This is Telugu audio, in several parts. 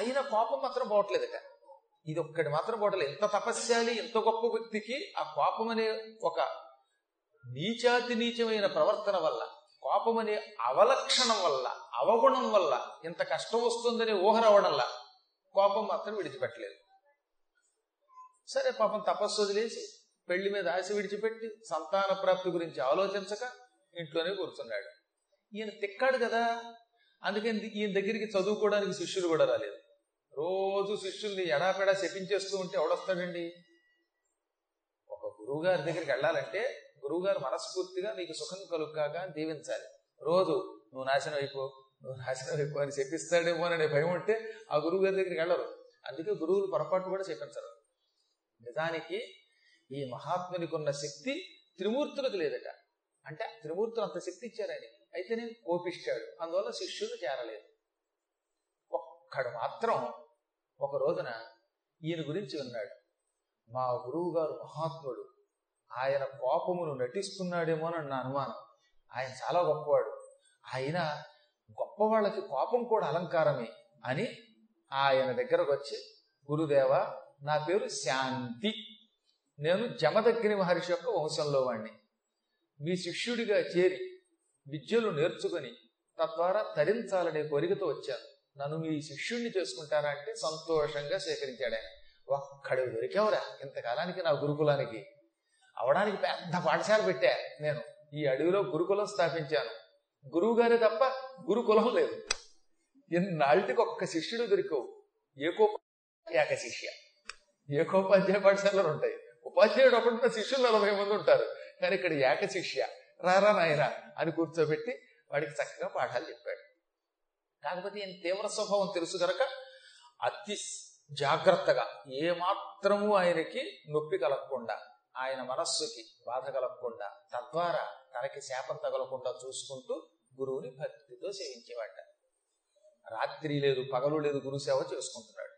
అయినా కోపం మాత్రం పోవట్లేదట. ఇది ఒక్కటి మాత్రం పోవట్లేదు. ఎంత తపస్యాలి ఎంత గొప్ప వ్యక్తికి ఆ కోపం అనే ఒక నీచాతి నీచమైన ప్రవర్తన వల్ల కోపం అనే అవలక్షణం వల్ల అవగుణం వల్ల ఇంత కష్టం వస్తుందనే ఊహ రావడంలా కోపం మాత్రం విడిచిపెట్టలేదు. సరే పాపం తపస్సు వదిలేసి పెళ్ళి మీద ఆశ విడిచిపెట్టి సంతాన ప్రాప్తి గురించి ఆలోచించక ఇంట్లోనే కూర్చున్నాడు. ఈయన తిక్కాడు కదా. అందుకని ఈయన దగ్గరికి చదువుకోవడానికి శిష్యులు కూడా రాలేదు. రోజు శిష్యుల్ని ఎడాపెడా శపించేస్తూ ఉంటే ఎవడొస్తాడండి? ఒక గురువు గారి దగ్గరికి వెళ్ళాలంటే గురువు గారు మనస్ఫూర్తిగా నీకు సుఖం కలుగుకాక అని దీవించాలి. రోజు నువ్వు నాశనం అయిపో నువ్వు నాశనం అయిపో అని చెప్పిస్తాడేమో అనే భయం ఉంటే ఆ గురువు గారి దగ్గరికి వెళ్ళరు. అందుకే గురువులు పొరపాటు కూడా చెప్పించరు నిజానికి ఈ మహాత్మునికి ఉన్న శక్తి త్రిమూర్తులకు లేదట. అంటే త్రిమూర్తులు అంత శక్తి ఇచ్చారు ఆయన అయితే నేను కోపిస్తాడు అందువల్ల శిష్యులు చేరలేదు. ఒక్కడు మాత్రం ఒక రోజున ఈయన గురించి విన్నాడు. మా గురువు గారు మహాత్ముడు ఆయన కోపమును నటిస్తున్నాడేమో అని నా అనుమానం. ఆయన చాలా గొప్పవాడు. ఆయన గొప్పవాళ్ళకి కోపం కూడా అలంకారమే అని ఆయన దగ్గరకు వచ్చి గురుదేవ నా పేరు శాంతి. నేను జమదగ్ని మహర్షి యొక్క వంశంలో వాణ్ణి. మీ శిష్యుడిగా చేరి విద్యలు నేర్చుకుని తద్వారా తరించాలనే కోరికతో వచ్చాను. నన్ను మీ శిష్యుణ్ణి చేసుకుంటారా అంటే సంతోషంగా సేకరించాడు ఆయన. ఒక్కడు దొరికావురా ఇంతకాలానికి నా గురుకులానికి. అవడానికి పెద్ద పాఠశాల పెట్టా నేను. ఈ అడవిలో గురుకులం స్థాపించాను. గురువు గారే తప్ప గురుకులం లేదు. ఎన్నాళ్ళకి ఒక్క శిష్యుడు దొరికవు. ఏకోప ఏక శిష్య. ఏకోపాధ్యాయ పాఠశాలలు ఉంటాయి. ఉపాధ్యాయుడు ఒకటి శిష్యులు నలభై మంది ఉంటారు. కానీ ఇక్కడ ఏక శిష్య. రారా నాయన అని కూర్చోబెట్టి వాడికి చక్కగా పాఠాలు చెప్పాడు. కాకపోతే ఈయన తీవ్ర స్వభావం తెలుసు కనుక అతి జాగ్రత్తగా ఏమాత్రము ఆయనకి నొప్పి కలగకుండా ఆయన మనస్సుకి బాధ కలగకుండా తద్వారా తనకి శాపం తగలకుండా చూసుకుంటూ గురువుని భక్తితో సేవించేవాట. రాత్రి లేదు పగలు లేదు గురు సేవ చేసుకుంటున్నాడు.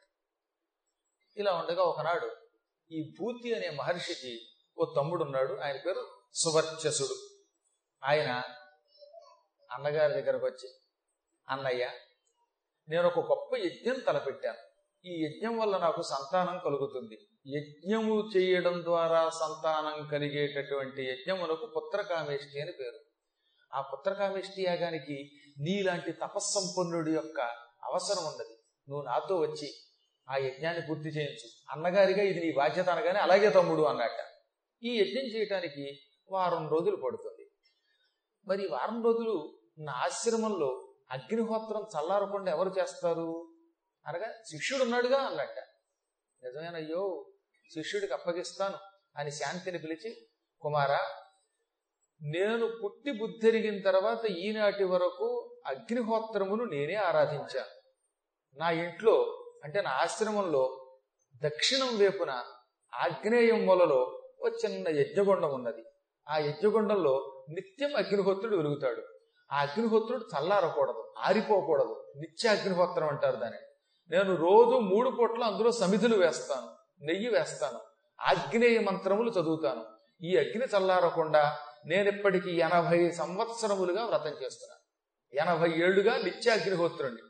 ఇలా ఉండగా ఒకనాడు ఈ భూతి అనే మహర్షికి ఓ తమ్ముడు ఉన్నాడు ఆయన పేరు సువర్చసుడు. ఆయన అన్నగారి దగ్గరకు వచ్చి అన్నయ్య నేను ఒక గొప్ప యజ్ఞం తలపెట్టాను. ఈ యజ్ఞం వల్ల నాకు సంతానం కలుగుతుంది. యజ్ఞము చేయడం ద్వారా సంతానం కలిగేటటువంటి యజ్ఞమునకు పుత్రకామేష్టి అని పేరు. ఆ పుత్రకామేష్టి యాగానికి నీలాంటి తపస్సంపన్నుడి యొక్క అవసరం ఉన్నది నువ్వు నాతో వచ్చి ఆ యజ్ఞాన్ని పూర్తి చేయించు. అన్నగారిగా ఇది నీ బాధ్యత అనగానే అలాగే తమ్ముడు అన్నట్ట. ఈ యజ్ఞం చేయటానికి వారం రోజులు పడుతుంది. మరి వారం రోజులు నా ఆశ్రమంలో అగ్నిహోత్రం చల్లారకుండా ఎవరు చేస్తారు? అనగా శిష్యుడు ఉన్నాడుగా అన్నట్ట నిజమేనయ్యో శిష్యుడికి అప్పగిస్తాను అని శాంతిని పిలిచి కుమారా నేను పుట్టి బుద్ధిరిగిన తర్వాత ఈనాటి వరకు అగ్నిహోత్రమును నేనే ఆరాధించాను నా ఇంట్లో అంటే నా ఆశ్రమంలో దక్షిణం వైపున ఆగ్నేయం వలలో ఓ చిన్న యజ్ఞగుండం ఉన్నది. ఆ యజ్ఞగుండంలో నిత్యం అగ్నిహోత్రుడు వెలుగుతాడు. ఆ అగ్నిహోత్రుడు చల్లారకూడదు ఆరిపోకూడదు. నిత్య అగ్నిహోత్రం అంటారు దాన్ని. నేను రోజు మూడు పూట్ల అందులో సమిధులు వేస్తాను నెయ్యి వేస్తాను ఆగ్నేయ మంత్రములు చదువుతాను. ఈ అగ్ని చల్లారకుండా నేను ఎనభై సంవత్సరములుగా వ్రతం చేస్తున్నాను ఎనభై ఏళ్ళుగా నిత్య అగ్నిహోత్రుణ్ణి.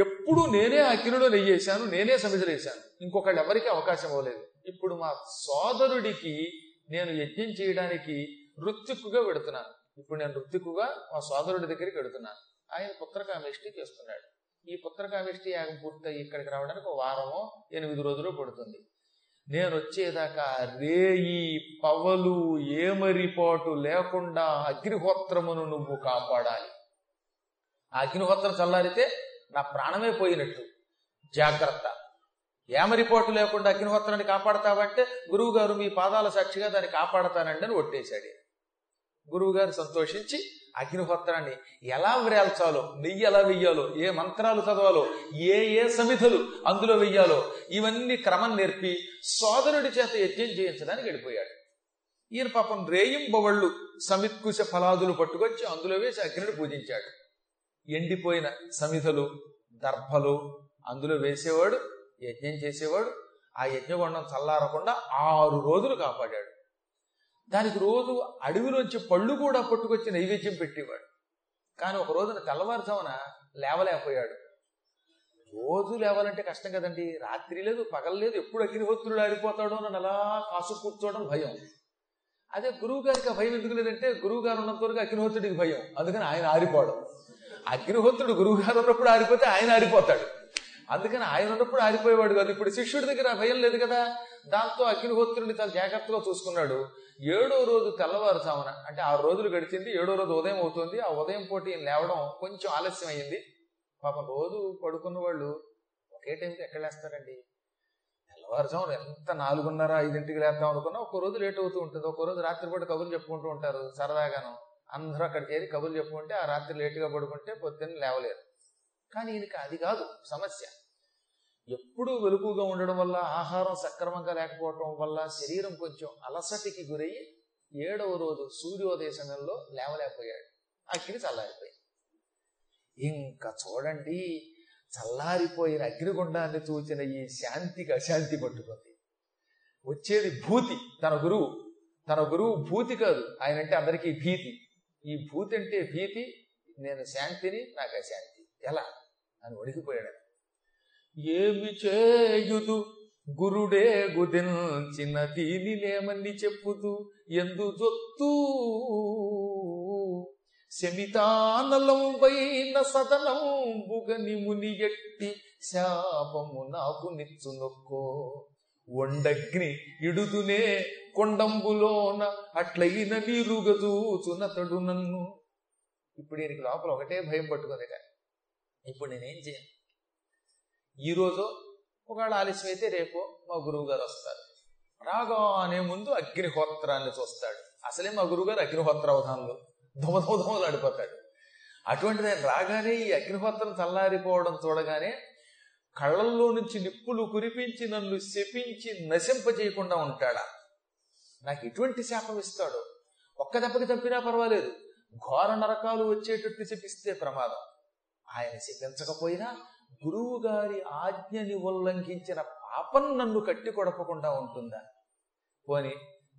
ఎప్పుడు నేనే అగ్నిలో నెయ్యేశాను నేనే సమిధులు వేశాను. ఇంకొకళ్ళు ఎవరికి అవకాశం ఇవ్వలేదు. ఇప్పుడు మా సోదరుడికి నేను యజ్ఞం చేయడానికి ఋత్విక్కుగా పెడుతున్నాను ఇప్పుడు నేను ఋత్విక్కుగా మా సోదరుడి దగ్గరికి వెడుతున్నాను ఆయన పుత్రకామేష్టి చేస్తున్నాడు ఈ పుత్రకామేష్టి యాగం పూర్తయి ఇక్కడికి రావడానికి ఒక వారమో ఎనిమిది రోజులు పడుతుంది. నేను వచ్చేదాకా రేయి పవలు ఏమరిపాటు లేకుండా అగ్నిహోత్రమును నువ్వు కాపాడాలి. ఆ అగ్నిహోత్రం చల్లారితే నా ప్రాణమే పోయినట్టు. జాగ్రత్త. ఏమరిపోటు లేకుండా అగ్నిహోత్రాన్ని కాపాడతావంటే గురువుగారు మీ పాదాల సాక్షిగా దాన్ని కాపాడతానండి అని ఒట్టేశాడు. గురువుగారు సంతోషించి అగ్నిహోత్రాన్ని ఎలా వ్రేల్చాలో నెయ్యి ఎలా వెయ్యాలో ఏ మంత్రాలు చదవాలో ఏ ఏ సమిధులు అందులో వెయ్యాలో ఇవన్నీ క్రమం నేర్పి సోదరుడి చేత యజ్ఞం చేయించడానికి వెళ్ళిపోయాడు. ఈయన పాపం రేయింబవళ్ళు సమిత్కుశ ఫలాదులు పట్టుకొచ్చి అందులో వేసి అగ్నిని పూజించాడు. ఎండిపోయిన సమిధలు దర్భలు అందులో వేసేవాడు యజ్ఞం చేసేవాడు ఆ యజ్ఞగుండం చల్లారకుండా ఆరు రోజులు కాపాడాడు. దానికి రోజు అడవిలోంచి పళ్ళు కూడా పట్టుకొచ్చి నైవేద్యం పెట్టేవాడు. కానీ ఒక రోజున తెల్లవారుజామున లేవలేకపోయాడు. రోజు లేవాలంటే కష్టం కదండి. రాత్రి లేదు పగలలేదు ఎప్పుడు అగ్నిహోత్రుడు ఆడిపోతాడో అని అలా కాసు కూర్చోవడం భయం. అదే గురువు గారికి భయం ఎందుకు లేదంటే గురువు గారు ఉన్నంత వరకు అగ్నిహోత్రుడికి భయం. అందుకని ఆయన ఆరిపోవడం. అగ్నిహోత్రుడు గురువు గారు ఉన్నప్పుడు ఆరిపోతే ఆయన ఆరిపోతాడు. అందుకని ఆయన ఉన్నప్పుడు ఆరిపోయేవాడు కాదు. ఇప్పుడు శిష్యుడి దగ్గర భయం లేదు కదా. దాంతో అగ్నిహోత్రుడిని తన జాగ్రత్తగా చూసుకున్నాడు. ఏడో రోజు తెల్లవారుజామున అంటే ఆరు రోజులు గడిచింది ఏడో రోజు ఉదయం అవుతుంది. ఆ ఉదయం పోటీ లేవడం కొంచెం ఆలస్యం అయింది పాపం రోజు పడుకున్న వాళ్ళు ఒకే టైంకి ఎక్కడ లేస్తారండి తెల్లవారుజామున ఎంత నాలుగున్నర ఐదింటికి లేద్దాం అనుకున్నా ఒక్కో రోజు లేట్ అవుతూ ఉంటుంది. ఒక్కో రోజు రాత్రిపూట కబుర్లు చెప్పుకుంటూ ఉంటారు సరదాగాను. అందరూ అక్కడ చేరి కబుర్లు చెప్పుకుంటే ఆ రాత్రి లేటుగా పడుకుంటే పొద్దున్న లేవలేరు. కానీ ఈయనకి అది కాదు సమస్య. ఎప్పుడూ వెలుగుగా ఉండడం వల్ల ఆహారం సక్రమంగా లేకపోవటం వల్ల శరీరం కొంచెం అలసటికి గురయ్యి ఏడవ రోజు సూర్యోదయ సమయంలో లేవలేకపోయాడు. అగ్ని చల్లారిపోయింది. ఇంకా చూడండి చల్లారిపోయిన అగ్నిగుండాన్ని చూచిన ఈ శాంతికి అశాంతి పట్టుకుంది. వచ్చేది భూతి తన గురువు. తన గురువు భూతి కాదు ఆయన అంటే అందరికీ భీతి. ఈ భూతి అంటే భీతి నేను శాంతిని నాకు అశాంతి. ఎలా? అని వణికిపోయాడు. ఏమి చేయుదు? గురుడే గుదించిన దీనినేమని చెప్పుతూ ఎందు జొత్తు. శమితానలం పైన సదనం బుగని ముని ఎట్టి శాపము నాకు నిచ్చు నొక్కో. వండగ్ని ఇడుదునే కొండంబులోన అట్లయిన నీరుగదూచునతడు నన్ను. ఇప్పుడు దీనికి లోపల ఒకటే భయం పట్టుకుందిట ఇప్పుడు నేనేం చేయను? ఈ రోజు ఒకవేళ ఆలస్యం అయితే రేపు మా గురువు గారు వస్తారు. రాగానే ముందు అగ్నిహోత్రాన్ని చూస్తాడు. అసలే మా గురువుగారు అగ్నిహోత్ర అవధానంలో. ధుమధుమధుమలు ఆడిపోతాడు. అటువంటిది రాగానే ఈ అగ్నిహోత్రం చల్లారిపోవడం చూడగానే కళ్ళల్లో నుంచి నిప్పులు కురిపించి నన్ను శపించి నశింపజేయకుండా ఉంటాడా? నాకు ఎటువంటి శాపం ఇస్తాడో. ఒక్క దెబ్బకి చంపినా పర్వాలేదు. ఘోర నరకాలు వచ్చేటట్టు శపిస్తే ప్రమాదం. ఆయన శపించకపోయినా గురువు గారి ఆజ్ఞని ఉల్లంఘించిన పాపం నన్ను కట్టి కొడపకుండా ఉంటుందా? పోని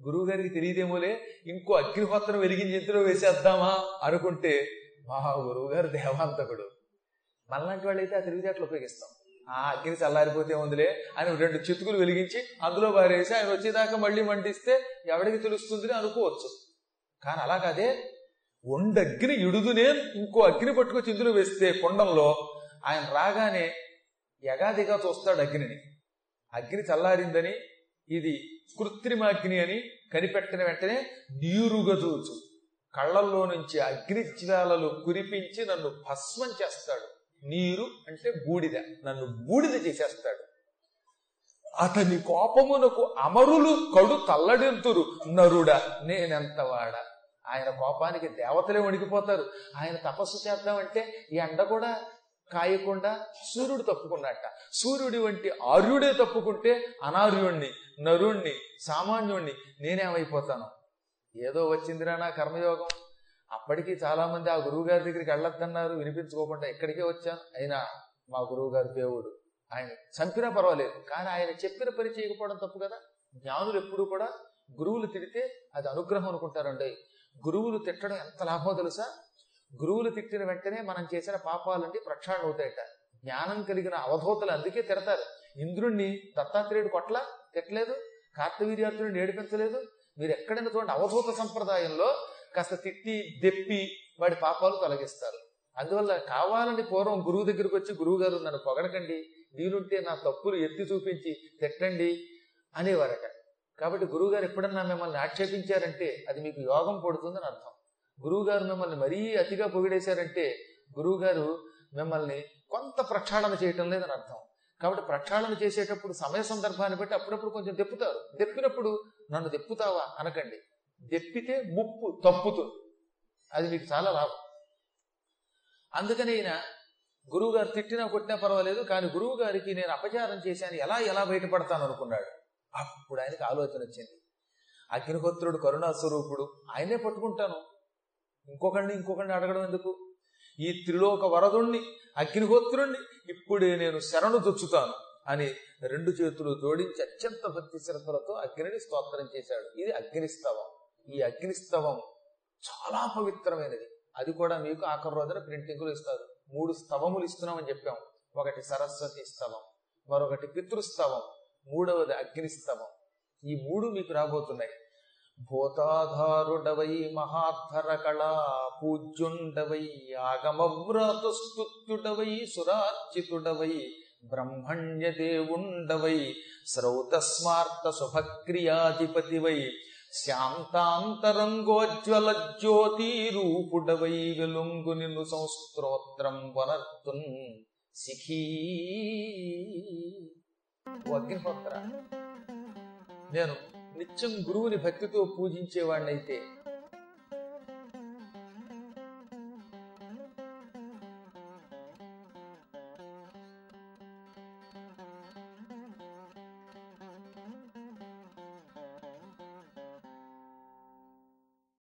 గురువుగారికి తెలియదేమోలే ఇంకో అగ్నిహోత్రం వెలిగించి ఇందులో వేసేద్దామా అనుకుంటే మా గురువుగారు దేవాంతకుడు. మనలాంటి వాళ్ళైతే ఆ తెలివితేటలు ఉపయోగిస్తాం. ఆ అగ్ని చల్లారిపోతే ఉందిలే అని రెండు చితుకులు వెలిగించి అందులో పారేసి ఆయన వచ్చేదాకా మళ్ళీ మండిస్తే ఎవడికి తెలుస్తుంది అనుకోవచ్చు. కానీ అలా కాదే ఒండగ్ని ఇడుదునే ఇంకో అగ్ని పట్టుకొచ్చి ఇందులో వేస్తే కొండంలో ఆయన రాగానే యగాదిగా చూస్తాడు అగ్నిని. అగ్ని చల్లారిందని ఇది కృత్రిమ అగ్ని అని కనిపెట్టిన వెంటనే నీరుగా చూచు. కళ్ళల్లో నుంచి అగ్ని జ్వాలలు కురిపించి నన్ను భస్మం చేస్తాడు. నీరు అంటే బూడిద. నన్ను బూడిద చేసేస్తాడు. అతని కోపమునకు అమరులు కడు తల్లడెంతురు నరుడ నేనెంతవాడ? ఆయన కోపానికి దేవతలే వణికిపోతారు. ఆయన తపస్సు చేద్దామంటే ఈ ఎండ కూడా కాయకుండా సూర్యుడు తప్పుకున్నట్ట. సూర్యుడి వంటి ఆర్యుడే తప్పుకుంటే అనార్యుణ్ణి నరుణ్ణి సామాన్యుణ్ణి నేనేమైపోతాను? ఏదో వచ్చిందిరా నా కర్మయోగం. అప్పటికి చాలా మంది ఆ గురువు గారి దగ్గరికి వెళ్ళొద్దన్నారు వినిపించుకోకుండా ఎక్కడికే వచ్చాను. అయినా మా గురువు గారు దేవుడు. ఆయన చంపినా పర్వాలేదు కానీ ఆయన చెప్పిన పని చేయకపోవడం తప్పు కదా. జ్ఞానులు ఎప్పుడు కూడా గురువులు తిడితే అది అనుగ్రహం అనుకుంటారండి. గురువులు తిట్టడం ఎంత లాభమో తెలుసా? గురువులు తిట్టిన వెంటనే మనం చేసిన పాపాలన్నీ ప్రక్షాళన అవుతాయట జ్ఞానం కలిగిన అవధూతలు అందుకే తిడతారు. ఇంద్రుణ్ణి దత్తాత్రేయుడు కొట్ల తిట్టలేదు. కార్తవీర్యార్జునుడిని ఏడిపించలేదు మీరు ఎక్కడైనా చూడండి అవధూత సంప్రదాయంలో కాస్త తిట్టి దెప్పి వాడి పాపాలు తొలగిస్తారు. అందువల్ల కావాలని పూర్వం గురువు దగ్గరికి వచ్చి గురువు గారు నన్ను పొగడకండి. వీలుంటే నా తప్పులు ఎత్తి చూపించి తిట్టండి అనేవారట. కాబట్టి గురువుగారు ఎప్పుడన్నా మిమ్మల్ని ఆక్షేపించారంటే అది మీకు యోగం పడుతుందని అర్థం. గురువుగారు మిమ్మల్ని మరీ అతిగా పొగిడేశారంటే గురువుగారు మిమ్మల్ని కొంత ప్రక్షాళన చేయటం లేదని అర్థం. కాబట్టి ప్రక్షాళన చేసేటప్పుడు సమయ సందర్భాన్ని బట్టి అప్పుడప్పుడు కొంచెం దెప్పుతారు. దెప్పినప్పుడు నన్ను దెప్పుతావా అనకండి. దెప్పితే ముప్పు తప్పుతుంది. అది మీకు చాలా లాభం. అందుకని ఈయన గురువు గారు తిట్టినా కొట్టినా పర్వాలేదు కానీ గురువు గారికి నేను అపచారం చేశాను ఎలా ఎలా బయటపడతాను అనుకున్నాడు. అప్పుడు ఆయనకి ఆలోచన వచ్చింది. అగ్నిహోత్రుడు కరుణా స్వరూపుడు ఆయనే పట్టుకుంటాను. ఇంకొకడిని ఇంకొకడిని అడగడం ఎందుకు? ఈ త్రిలోక వరదుణ్ణి అగ్నిహోత్రుణ్ణి ఇప్పుడే నేను శరణు దొచ్చుతాను అని రెండు చేతులు జోడించి అత్యంత భక్తి శ్రద్ధలతో అగ్నిని స్తోత్రం చేశాడు. ఇది అగ్నిస్తవం. ఈ అగ్నిస్తవం చాలా పవిత్రమైనది. అది కూడా మీకు ఆఖరి రోజున ప్రింటింగ్లు ఇస్తారు. మూడు స్తవములు ఇస్తున్నామని చెప్పాం. ఒకటి సరస్వతి స్తవం మరొకటి పితృస్తవం మూడవది అగ్నిస్తవం. ఈ మూడు మీకు రాబోతున్నాయి. భూతాధారుడవై మహాధర కళా పూజ్యుండవై ఆగమవ్రాతస్తుత్యుడవై సురార్చితుడవై బ్రహ్మణ్య దేవుండవై శ్రౌతస్మార్త శుభక్రియాధిపతివై శాంతాంతరంగోజ్వల జ్యోతి రూపుడవై వెలుంగు నిన్ను సంస్త్రోత్రం వనర్తున్ సిఖీ అగ్నిహోత్ర. నేను నిత్యం గురువుని భక్తితో పూజించేవాడినైతే